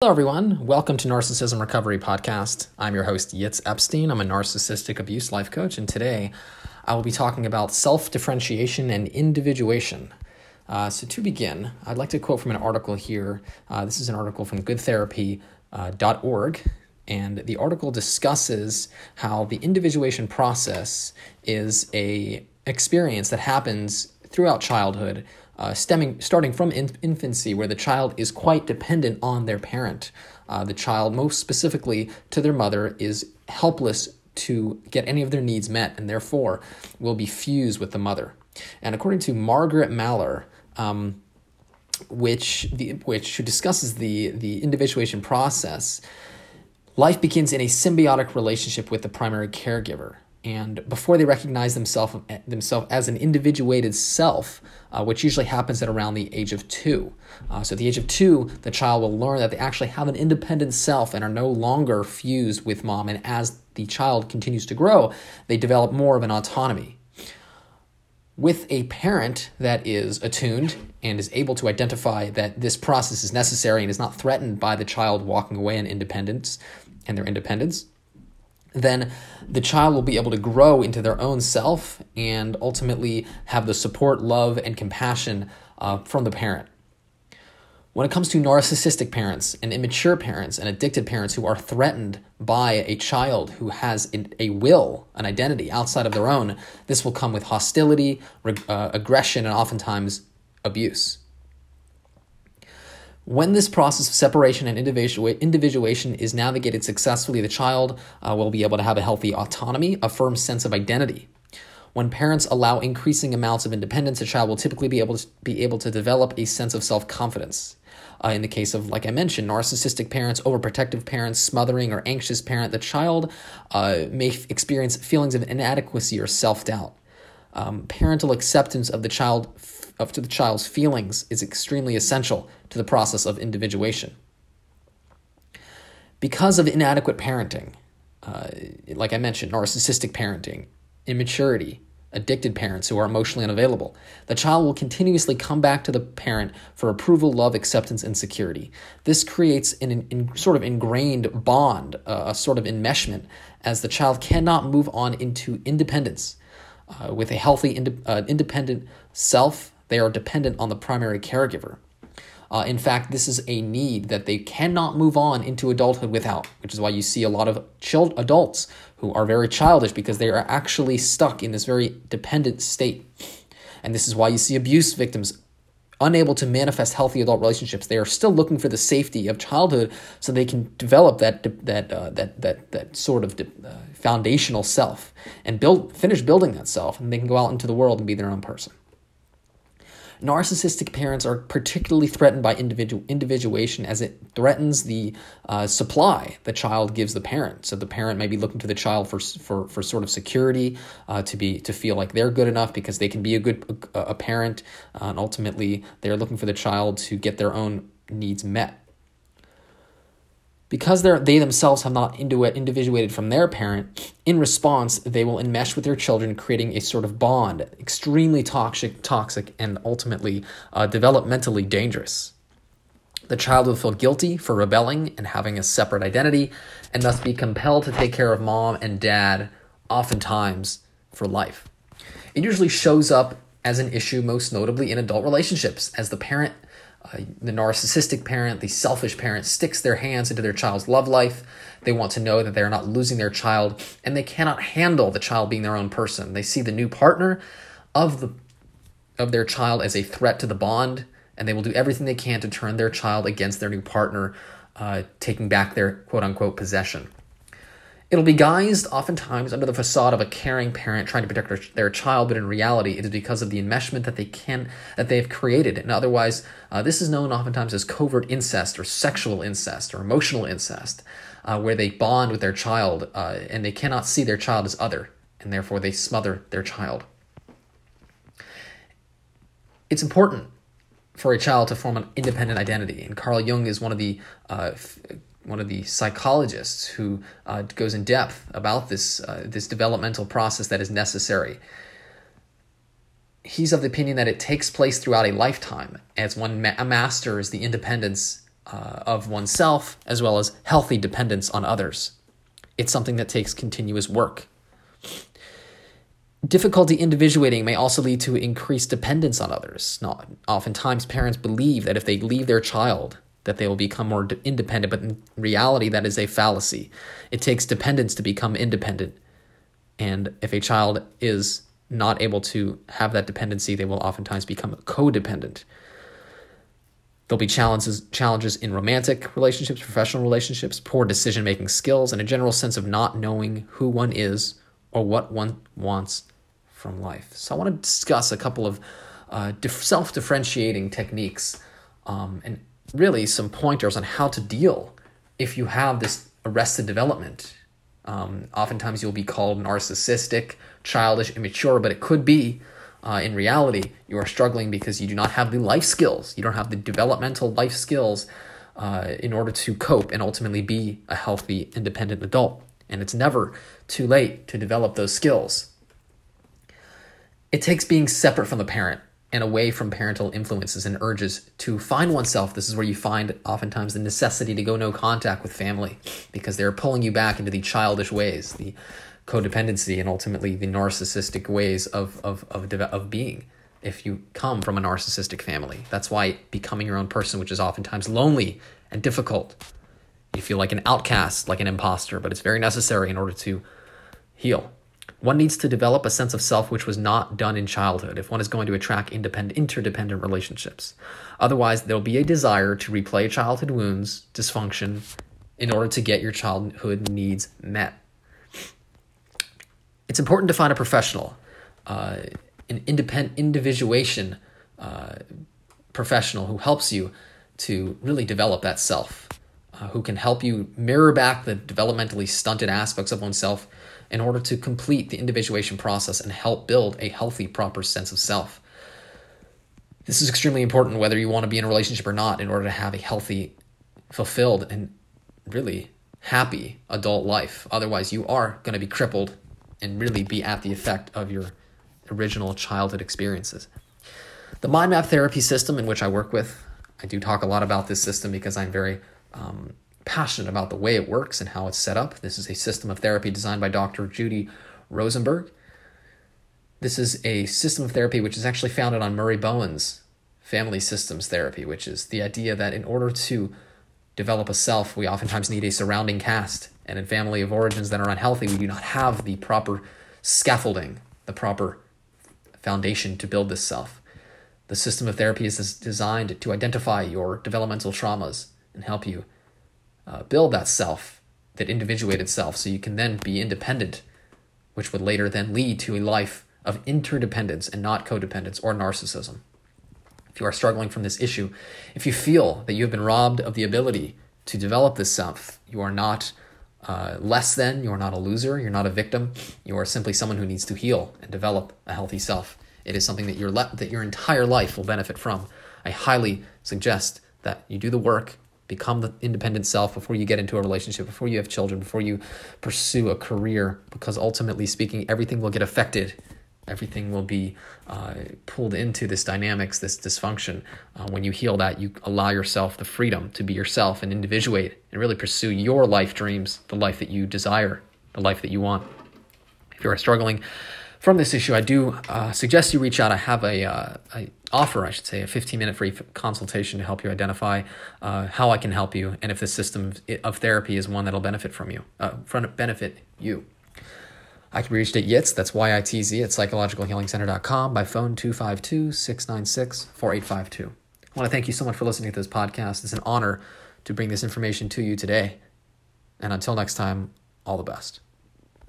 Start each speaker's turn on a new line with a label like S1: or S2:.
S1: Hello, everyone. Welcome to Narcissism Recovery Podcast. I'm your host, Yitz Epstein. I'm a narcissistic abuse life coach, and today I will be talking about self differentiation and individuation. Uh, so, to begin, I'd like to quote from an article here. Uh, this is an article from goodtherapy.org, and the article discusses how the individuation process is a experience that happens throughout childhood uh, stemming starting from in- infancy, where the child is quite dependent on their parent. Uh, the child, most specifically to their mother, is helpless to get any of their needs met, and therefore will be fused with the mother. And according to Margaret Mahler, um, which the, which who discusses the the individuation process, life begins in a symbiotic relationship with the primary caregiver and before they recognize themselves themselves as an individuated self, uh, which usually happens at around the age of two. Uh, so at the age of two, the child will learn that they actually have an independent self and are no longer fused with mom. And as the child continues to grow, they develop more of an autonomy. With a parent that is attuned and is able to identify that this process is necessary and is not threatened by the child walking away in independence and their independence, then the child will be able to grow into their own self and ultimately have the support, love, and compassion uh, from the parent. When it comes to narcissistic parents and immature parents and addicted parents who are threatened by a child who has a will, an identity outside of their own, this will come with hostility, uh, aggression, and oftentimes abuse. When this process of separation and individuation is navigated successfully, the child uh, will be able to have a healthy autonomy, a firm sense of identity. When parents allow increasing amounts of independence, a child will typically be able to be able to develop a sense of self-confidence. Uh, in the case of, like I mentioned, narcissistic parents, overprotective parents, smothering or anxious parent, the child uh, may f- experience feelings of inadequacy or self-doubt. Um, parental acceptance of the child of to the child's feelings is extremely essential to the process of individuation. Because of inadequate parenting, uh, like I mentioned, narcissistic parenting, immaturity, addicted parents who are emotionally unavailable, the child will continuously come back to the parent for approval, love, acceptance, and security. This creates an in, sort of ingrained bond, uh, a sort of enmeshment, as the child cannot move on into independence. Uh, with a healthy, ind- uh, independent self, they are dependent on the primary caregiver. Uh, in fact, this is a need that they cannot move on into adulthood without, which is why you see a lot of child adults who are very childish because they are actually stuck in this very dependent state. And this is why you see abuse victims unable to manifest healthy adult relationships. They are still looking for the safety of childhood so they can develop that that uh, that that that sort of uh, foundational self and build finish building that self, and they can go out into the world and be their own person. Narcissistic parents are particularly threatened by individual individuation as it threatens the uh, supply the child gives the parent. So the parent may be looking to the child for for, for sort of security, uh, to be to feel like they're good enough because they can be a good a, a parent, uh, and ultimately they're looking for the child to get their own needs met because they themselves have not individuated from their parent, in response, they will enmesh with their children, creating a sort of bond, extremely toxic, toxic, and ultimately uh, developmentally dangerous. The child will feel guilty for rebelling and having a separate identity, and thus be compelled to take care of mom and dad, oftentimes for life. It usually shows up as an issue, most notably in adult relationships, as the parent uh, the narcissistic parent, the selfish parent, sticks their hands into their child's love life. They want to know that they are not losing their child, and they cannot handle the child being their own person. They see the new partner of the of their child as a threat to the bond, and they will do everything they can to turn their child against their new partner, uh, taking back their quote unquote possession. It'll be guised oftentimes under the facade of a caring parent trying to protect their, child, but in reality, it is because of the enmeshment that they can that they have created. And otherwise, uh, this is known oftentimes as covert incest or sexual incest or emotional incest, uh, where they bond with their child uh, and they cannot see their child as other, and therefore they smother their child. It's important for a child to form an independent identity, and Carl Jung is one of the uh, one of the psychologists who uh, goes in depth about this uh, this developmental process that is necessary. He's of the opinion that it takes place throughout a lifetime as one ma- masters the independence uh, of oneself as well as healthy dependence on others. It's something that takes continuous work. Difficulty individuating may also lead to increased dependence on others. Not, oftentimes, parents believe that if they leave their child, that they will become more independent, but in reality, that is a fallacy. It takes dependence to become independent. And if a child is not able to have that dependency, they will oftentimes become codependent. There'll be challenges challenges in romantic relationships, professional relationships, poor decision making skills, and a general sense of not knowing who one is or what one wants from life. So I want to discuss a couple of uh, self differentiating techniques um, and really some pointers on how to deal if you have this arrested development. Um, oftentimes you'll be called narcissistic, childish, immature, but it could be uh, in reality you are struggling because you do not have the life skills. You don't have the developmental life skills uh, in order to cope and ultimately be a healthy, independent adult. And it's never too late to develop those skills. It takes being separate from the parent and away from parental influences and urges to find oneself. This is where you find oftentimes the necessity to go no contact with family because they're pulling you back into the childish ways, the codependency, and ultimately the narcissistic ways of, of, of, of being if you come from a narcissistic family. That's why becoming your own person, which is oftentimes lonely and difficult, you feel like an outcast, like an imposter, but it's very necessary in order to heal. One needs to develop a sense of self which was not done in childhood if one is going to attract independent, interdependent relationships. Otherwise, there'll be a desire to replay childhood wounds, dysfunction, in order to get your childhood needs met. It's important to find a professional, uh, an independent individuation uh, professional who helps you to really develop that self, uh, who can help you mirror back the developmentally stunted aspects of oneself in order to complete the individuation process and help build a healthy, proper sense of self. This is extremely important whether you want to be in a relationship or not in order to have a healthy, fulfilled, and really happy adult life. Otherwise, you are going to be crippled and really be at the effect of your original childhood experiences. The mind map therapy system in which I work with, I do talk a lot about this system because I'm very um, passionate about the way it works and how it's set up. This is a system of therapy designed by Dr. Judy Rosenberg. This is a system of therapy which is actually founded on Murray Bowen's family systems therapy, which is the idea that in order to develop a self, we oftentimes need a surrounding cast. And in family of origins that are unhealthy, we do not have the proper scaffolding, the proper foundation to build this self. The system of therapy is designed to identify your developmental traumas and help you uh, build that self, that individuated self, so you can then be independent, which would later then lead to a life of interdependence and not codependence or narcissism. If you are struggling from this issue, if you feel that you have been robbed of the ability to develop this self, you are not uh, less than, you are not a loser, you're not a victim, you are simply someone who needs to heal and develop a healthy self. It is something that your le- that your entire life will benefit from. I highly suggest that you do the work become the independent self before you get into a relationship, before you have children, before you pursue a career, because ultimately speaking, everything will get affected. Everything will be uh, pulled into this dynamics, this dysfunction. Uh, when you heal that, you allow yourself the freedom to be yourself and individuate and really pursue your life dreams, the life that you desire, the life that you want. If you are struggling from this issue, I do uh, suggest you reach out. I have a, uh, a, offer, I should say, a 15 minute free consultation to help you identify uh, how I can help you and if this system of therapy is one that'll benefit from you, uh, benefit you. I can be reached at YITZ, that's Y-I-T-Z, at psychologicalhealingcenter.com by phone 252-696-4852. I want to thank you so much for listening to this podcast. It's an honor to bring this information to you today. And until next time, all the best.